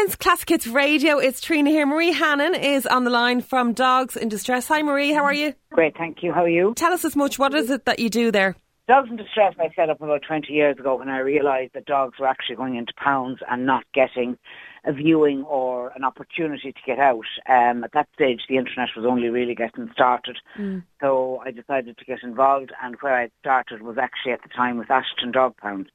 Ireland's Classic Hits Radio. It's Trina here. Marie Hannon is on the line from Dogs in Distress. Hi, Marie. How are you? Great, thank you. How are you? Tell us as much. What is it that you do there? Dogs in Distress I set up about 20 years ago when I realised that dogs were actually going into pounds and not getting a viewing or an opportunity to get out. Um, at that stage, the internet was only really getting started. Mm. So I decided to get involved and where I started was actually at the time with Ashton Dog Pound.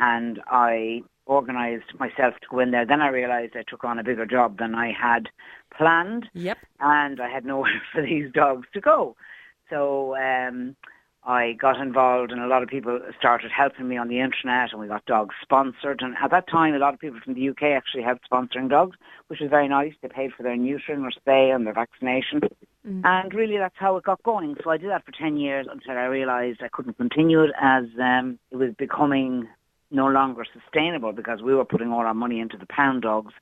And I organised myself to go in there. Then I realised I took on a bigger job than I had planned. Yep. And I had nowhere for these dogs to go. So um, I got involved and a lot of people started helping me on the internet and we got dogs sponsored. And at that time, a lot of people from the UK actually helped sponsoring dogs, which was very nice. They paid for their neutering or spay and their vaccination. Mm. And really that's how it got going. So I did that for 10 years until I realised I couldn't continue it as um, it was becoming no longer sustainable because we were putting all our money into the pound dogs,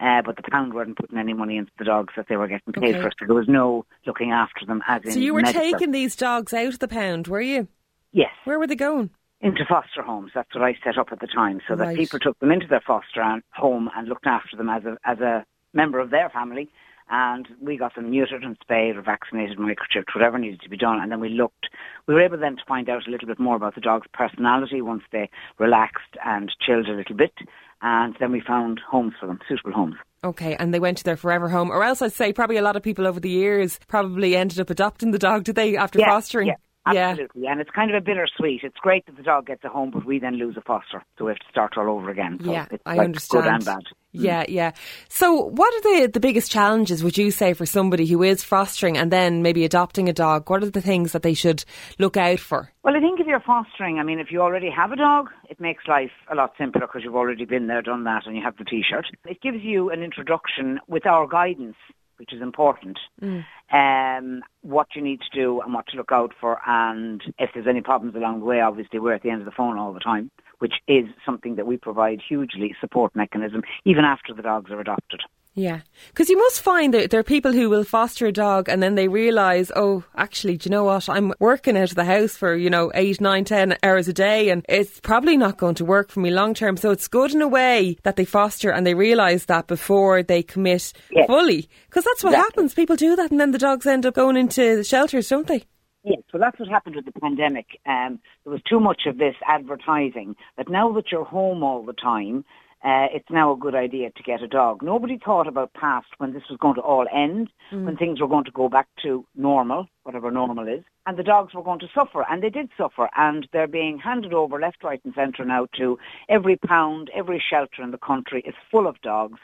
uh, but the pound weren't putting any money into the dogs that they were getting paid okay. for. So there was no looking after them. As in so you were taking these dogs out of the pound, were you? Yes. Where were they going? Into foster homes. That's what I set up at the time, so right. that people took them into their foster home and looked after them as a as a member of their family and we got them neutered and spayed or vaccinated, microchipped, whatever needed to be done. And then we looked, we were able then to find out a little bit more about the dog's personality once they relaxed and chilled a little bit. And then we found homes for them, suitable homes. Okay, and they went to their forever home. Or else I'd say probably a lot of people over the years probably ended up adopting the dog, did they, after yeah, fostering? Yeah. Absolutely, yeah. and it's kind of a bittersweet. It's great that the dog gets a home, but we then lose a foster, so we have to start all over again. So yeah, I like understand. Good and bad. Yeah, yeah. So, what are the the biggest challenges would you say for somebody who is fostering and then maybe adopting a dog? What are the things that they should look out for? Well, I think if you're fostering, I mean, if you already have a dog, it makes life a lot simpler because you've already been there, done that, and you have the T-shirt. It gives you an introduction with our guidance which is important. Mm. Um, what you need to do and what to look out for, and if there's any problems along the way, obviously we're at the end of the phone all the time, which is something that we provide hugely support mechanism even after the dogs are adopted. Yeah, because you must find that there are people who will foster a dog and then they realise, oh, actually, do you know what? I'm working out of the house for, you know, eight, nine, ten hours a day and it's probably not going to work for me long term. So it's good in a way that they foster and they realise that before they commit yes. fully. Because that's what exactly. happens. People do that and then the dogs end up going into the shelters, don't they? Yes, well, that's what happened with the pandemic. Um, there was too much of this advertising that now that you're home all the time, uh, it's now a good idea to get a dog. Nobody thought about past when this was going to all end, mm. when things were going to go back to normal, whatever normal is, and the dogs were going to suffer, and they did suffer, and they're being handed over left, right and centre now to every pound, every shelter in the country is full of dogs,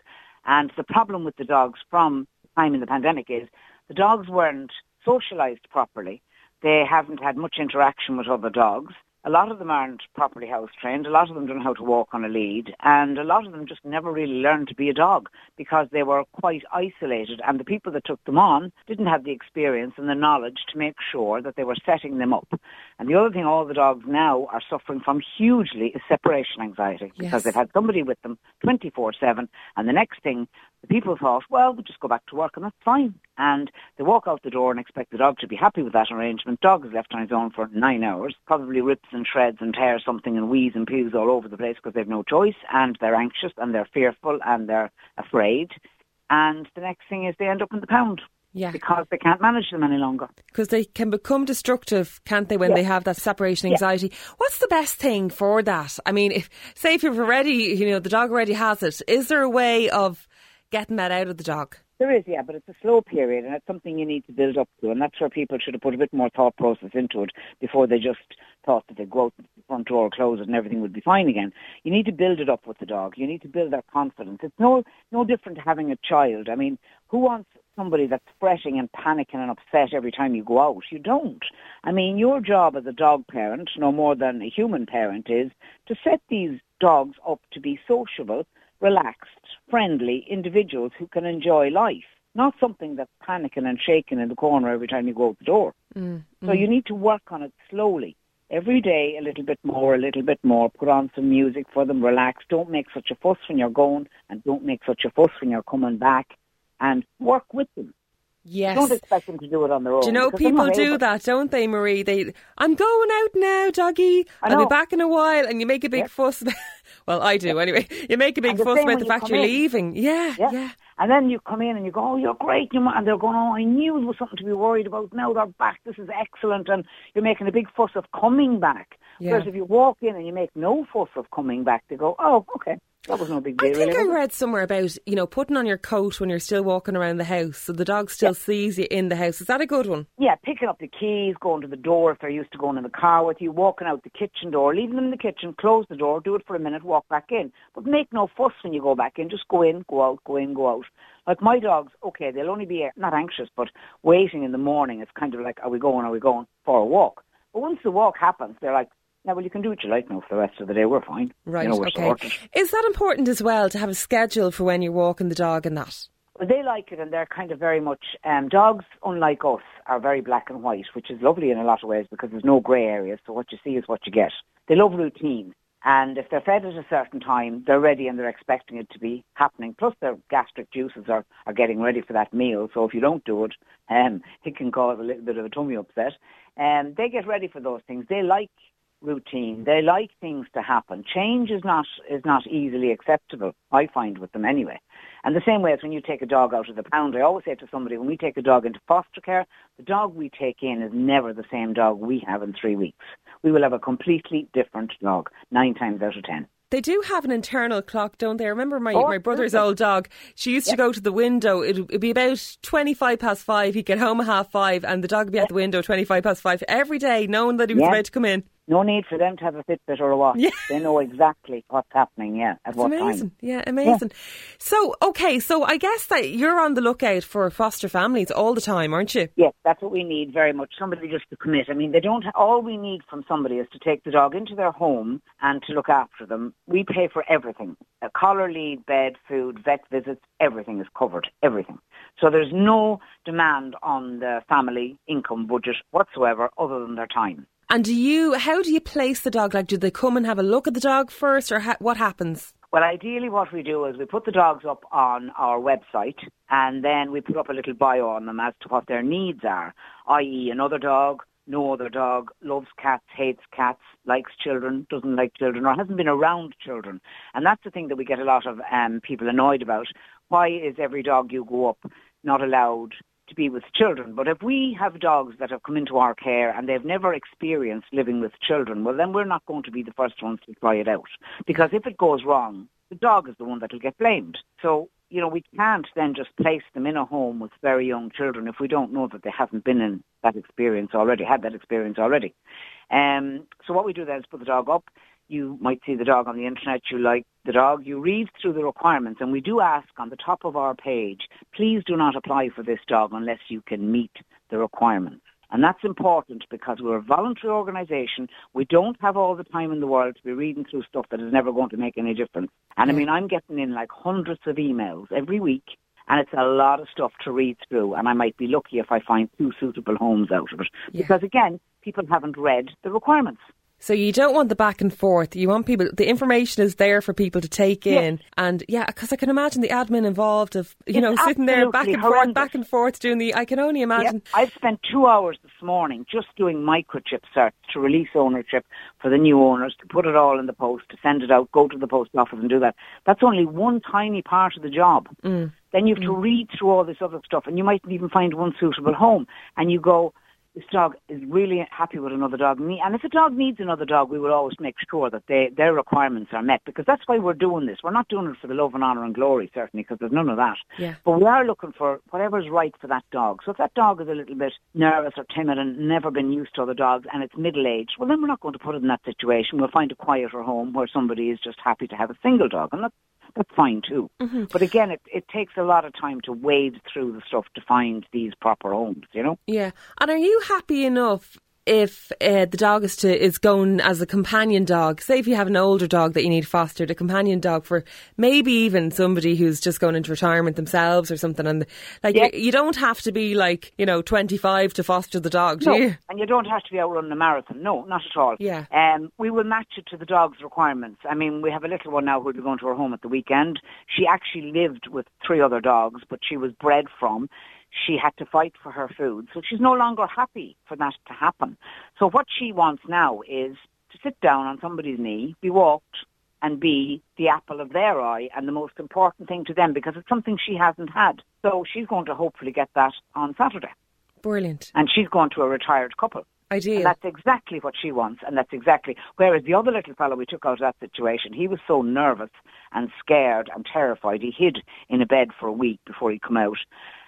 and the problem with the dogs from time in the pandemic is the dogs weren't socialised properly. They haven't had much interaction with other dogs a lot of them aren't properly house trained. A lot of them don't know how to walk on a lead. And a lot of them just never really learned to be a dog because they were quite isolated. And the people that took them on didn't have the experience and the knowledge to make sure that they were setting them up. And the other thing all the dogs now are suffering from hugely is separation anxiety because yes. they've had somebody with them 24-7. And the next thing, the people thought, well, we'll just go back to work and that's fine. And they walk out the door and expect the dog to be happy with that arrangement. Dog is left on his own for nine hours, probably rips and shreds and tears something and wheeze and pews all over the place because they've no choice and they're anxious and they're fearful and they're afraid. And the next thing is they end up in the pound. Yeah. Because they can't manage them any longer. Because they can become destructive, can't they, when they have that separation anxiety? What's the best thing for that? I mean, if say if you've already, you know, the dog already has it, is there a way of getting that out of the dog? There is, yeah, but it's a slow period and it's something you need to build up to and that's where people should have put a bit more thought process into it before they just thought that they'd go out the front door, close it and everything would be fine again. You need to build it up with the dog. You need to build their confidence. It's no no different to having a child. I mean, who wants somebody that's fretting and panicking and upset every time you go out? You don't. I mean, your job as a dog parent, no more than a human parent, is to set these dogs up to be sociable relaxed, friendly individuals who can enjoy life, not something that's panicking and shaking in the corner every time you go out the door. Mm, so you need to work on it slowly. Every day, a little bit more, a little bit more. Put on some music for them, relax. Don't make such a fuss when you're going, and don't make such a fuss when you're coming back. And work with them. Yes. Don't expect them to do it on their own. Do you know people do that, don't they, Marie? They, I'm going out now, doggy. I'll be back in a while, and you make a big fuss. Well, I do anyway. You make a big fuss about the fact you're in. leaving. Yeah, yeah, yeah. And then you come in and you go, oh, you're great. And they're going, oh, I knew there was something to be worried about. Now they're back. This is excellent. And you're making a big fuss of coming back. Yeah. Whereas if you walk in and you make no fuss of coming back, they go, oh, okay. That was no big deal. I think really, I read somewhere about you know putting on your coat when you're still walking around the house, so the dog still yeah. sees you in the house. Is that a good one? Yeah, picking up the keys, going to the door if they're used to going in the car with you, walking out the kitchen door, leaving them in the kitchen, close the door, do it for a minute, walk back in. But make no fuss when you go back in. Just go in, go out, go in, go out. Like my dogs, okay, they'll only be not anxious, but waiting in the morning. It's kind of like, are we going? Are we going for a walk? But once the walk happens, they're like, yeah, well, you can do what you like now for the rest of the day. We're fine. Right, you know, we're okay. Sorted. Is that important as well to have a schedule for when you're walking the dog and that? Well, they like it and they're kind of very much, um, dogs, unlike us, are very black and white, which is lovely in a lot of ways because there's no grey areas, so what you see is what you get. They love routine. And if they're fed at a certain time, they're ready and they're expecting it to be happening. Plus their gastric juices are, are getting ready for that meal. So if you don't do it, um, it can cause a little bit of a tummy upset. And um, they get ready for those things. They like routine. They like things to happen. Change is not is not easily acceptable. I find with them anyway. And the same way as when you take a dog out of the pound, I always say to somebody when we take a dog into foster care, the dog we take in is never the same dog we have in three weeks. We will have a completely different dog nine times out of ten. They do have an internal clock, don't they? I remember my, oh, my brother's old dog. She used to go to the window. It'd, it'd, be about 25 past five. He'd get home at half five and the dog would be at the window 25 past five every day, knowing that he was about to come in. No need for them to have a Fitbit or a watch. Yeah. They know exactly what's happening, yeah, at what amazing. time. Yeah, amazing. Yeah. So, okay, so I guess that you're on the lookout for foster families all the time, aren't you? Yes, that's what we need very much. Somebody just to commit. I mean, they don't, all we need from somebody is to take the dog into their home and to look after them. We pay for everything. A collar lead, bed, food, vet visits, everything is covered. Everything. So there's no demand on the family income budget whatsoever other than their time. And do you? How do you place the dog? Like, do they come and have a look at the dog first, or ha- what happens? Well, ideally, what we do is we put the dogs up on our website, and then we put up a little bio on them as to what their needs are, i.e., another dog, no other dog, loves cats, hates cats, likes children, doesn't like children, or hasn't been around children. And that's the thing that we get a lot of um, people annoyed about. Why is every dog you go up not allowed to be with children. But if we have dogs that have come into our care and they've never experienced living with children, well, then we're not going to be the first ones to try it out. Because if it goes wrong, the dog is the one that will get blamed. So, you know, we can't then just place them in a home with very young children if we don't know that they haven't been in that experience already, had that experience already. Um, so what we do then is put the dog up you might see the dog on the internet, you like the dog, you read through the requirements, and we do ask on the top of our page, please do not apply for this dog unless you can meet the requirements. And that's important because we're a voluntary organisation. We don't have all the time in the world to be reading through stuff that is never going to make any difference. And I mean, I'm getting in like hundreds of emails every week and it's a lot of stuff to read through and I might be lucky if I find two suitable homes out of it. Yeah. Because again, people haven't read the requirements. So you don't want the back and forth. You want people. The information is there for people to take in, and yeah, because I can imagine the admin involved of you it's know sitting there back and horrendous. forth, back and forth doing the. I can only imagine. I've spent two hours this morning just doing microchip search to release ownership for the new owners, to put it all in the post, to send it out, go to the post office and do that. That's only one tiny part of the job. Mm. Then you have mm. to read through all this other stuff, and you might even find one suitable home, and you go this dog is really happy with another dog. And if a dog needs another dog, we will always make sure that they, their requirements are met because that's why we're doing this. We're not doing it for the love and honour and glory, certainly, because there's none of that. Yeah. But we are looking for whatever's right for that dog. So if that dog is a little bit nervous or timid and never been used to other dogs and it's middle-aged, well, then we're not going to put it in that situation. We'll find a quieter home where somebody is just happy to have a single dog. And that's that's fine too. Mm-hmm. But again, it, it takes a lot of time to wade through the stuff to find these proper homes, you know? Yeah. And are you happy enough if uh, the dog is to is going as a companion dog, say if you have an older dog that you need fostered, a companion dog for maybe even somebody who's just going into retirement themselves or something, and like yeah. you, you, don't have to be like you know twenty five to foster the dog, no. You? And you don't have to be out running a marathon. No, not at all. Yeah. Um, we will match it to the dog's requirements. I mean, we have a little one now who'll be going to her home at the weekend. She actually lived with three other dogs, but she was bred from she had to fight for her food. So she's no longer happy for that to happen. So what she wants now is to sit down on somebody's knee, be walked, and be the apple of their eye and the most important thing to them because it's something she hasn't had. So she's going to hopefully get that on Saturday. Brilliant. And she's going to a retired couple. Ideal. And that's exactly what she wants, and that's exactly. Whereas the other little fellow we took out of that situation, he was so nervous and scared and terrified, he hid in a bed for a week before he come out,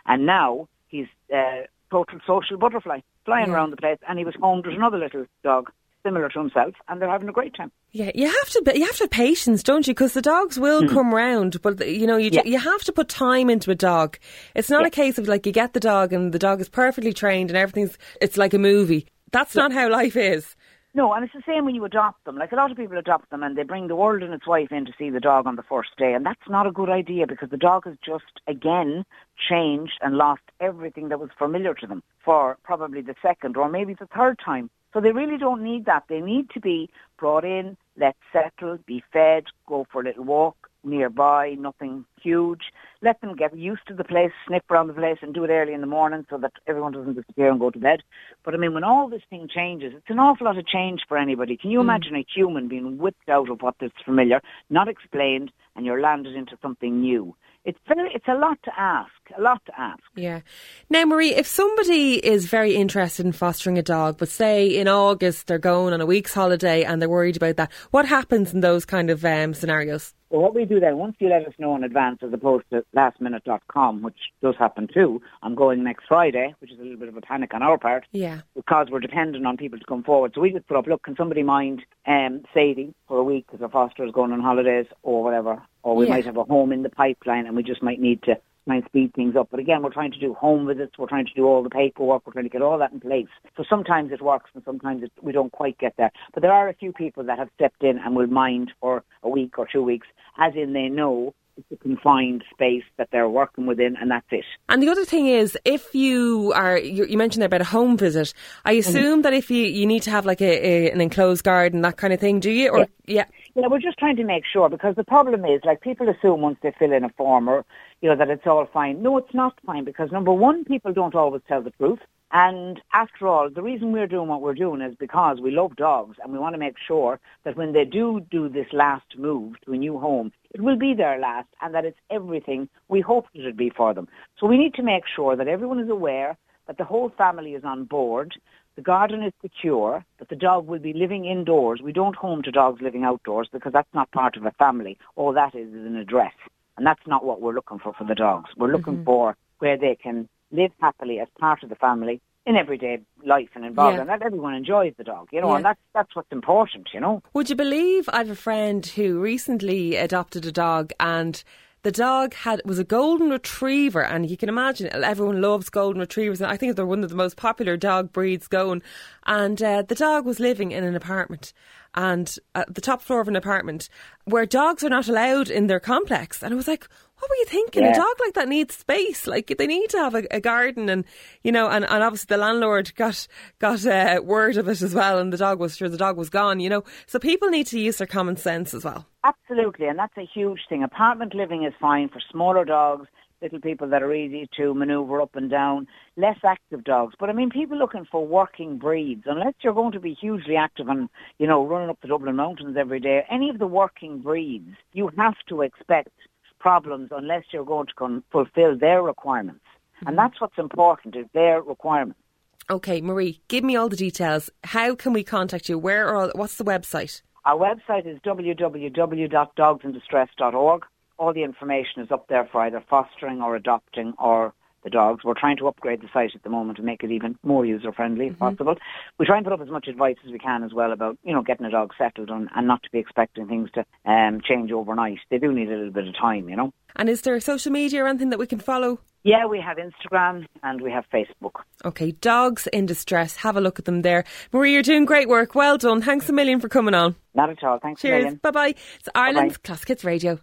and now he's uh, total social butterfly, flying Yeah. around the place, and he was home. There's another little dog similar to himself, and they're having a great time. Yeah, you have to. You have to have patience, don't you? Because the dogs will come round, but you know, you. Yeah. you have to put time into a dog. It's not Yeah. a case of like you get the dog and the dog is perfectly trained and everything's. It's like a movie. That's not how life is. No, and it's the same when you adopt them. Like a lot of people adopt them and they bring the world and its wife in to see the dog on the first day. And that's not a good idea because the dog has just, again, changed and lost everything that was familiar to them for probably the second or maybe the third time. So they really don't need that. They need to be brought in, let settle, be fed, go for a little walk nearby, nothing huge. Let them get used to the place, sniff around the place and do it early in the morning so that everyone doesn't disappear and go to bed. But I mean, when all this thing changes, it's an awful lot of change for anybody. Can you mm. imagine a human being whipped out of what is familiar, not explained, and you're landed into something new? It's very, it's a lot to ask, a lot to ask. Yeah. Now, Marie, if somebody is very interested in fostering a dog, but say in August they're going on a week's holiday and they're worried about that, what happens in those kind of um, scenarios? well, what we do then, once you let us know in advance as opposed to lastminute.com, which does happen too, I'm going next Friday, which is a little bit of a panic on our part, Yeah. because we're dependent on people to come forward. So we just put up, look, can somebody mind um, Sadie for a week because her foster is going on holidays or whatever, or we Yeah. might have a home in the pipeline and we just might need to try and speed things up. But again, we're trying to do home visits, we're trying to do all the paperwork, we're trying to get all that in place. So sometimes it works and sometimes it, we don't quite get there. But there are a few people that have stepped in and will mind for a week or two weeks, as in they know it's a confined space that they're working within and that's it. And the other thing is, if you are, you, you mentioned there about a home visit. I mm-hmm. assume that if you, you need to have like a, a an enclosed garden, that kind of thing, do you? Or yeah, Yeah, we're just trying to make sure because the problem is, like, people assume once they fill in a form or, you know, that it's all fine. No, it's not fine because number one, people don't always tell the truth. And after all, the reason we're doing what we're doing is because we love dogs and we want to make sure that when they do do this last move to a new home, it will be their last and that it's everything we hoped it would be for them. So we need to make sure that everyone is aware that the whole family is on board, the garden is secure, but the dog will be living indoors. We don't home to dogs living outdoors because that's not part of a family. All that is is an address. And that's not what we're looking for for the dogs. We're looking mm-hmm. for where they can live happily as part of the family in everyday life and environment. Yeah. And that everyone enjoys the dog, you know, Yeah. and that's, that's what's important, you know. Would you believe I have a friend who recently adopted a dog and the dog had was a golden retriever and you can imagine everyone loves golden retrievers and I think they're one of the most popular dog breeds going. And uh, the dog was living in an apartment and at the top floor of an apartment where dogs are not allowed in their complex. And I was like what were you thinking? A dog like that needs space. Like they need to have a, a garden, and you know, and, and obviously the landlord got got uh, word of it as well, and the dog was sure the dog was gone. You know, so people need to use their common sense as well. Absolutely, and that's a huge thing. Apartment living is fine for smaller dogs, little people that are easy to manoeuvre up and down, less active dogs. But I mean, people looking for working breeds, unless you're going to be hugely active and, you know, running up the Dublin Mountains every day, any of the working breeds, you have to expect problems unless you're going to con- fulfill their requirements. And mm-hmm. that's what's important, is their requirements. Okay, Marie, give me all the details. How can we contact you? Where or what's the website? Our website is www.dogsindistress.org. All the information is up there for either fostering or adopting or the dogs. We're trying to upgrade the site at the moment to make it even more user friendly if possible. We try and put up as much advice as we can as well about, you know, getting a dog settled and, and not to be expecting things to um, change overnight. They do need a little bit of time, you know. And is there social media or anything that we can follow? Yeah, we have Instagram and we have Facebook. Okay, Dogs in Distress. Have a look at them there. Marie, you're doing great work. Well done. Thanks a million for coming on. Not at all. Thanks a Cheers. million. Bye bye. It's Ireland's Classic Hits Radio.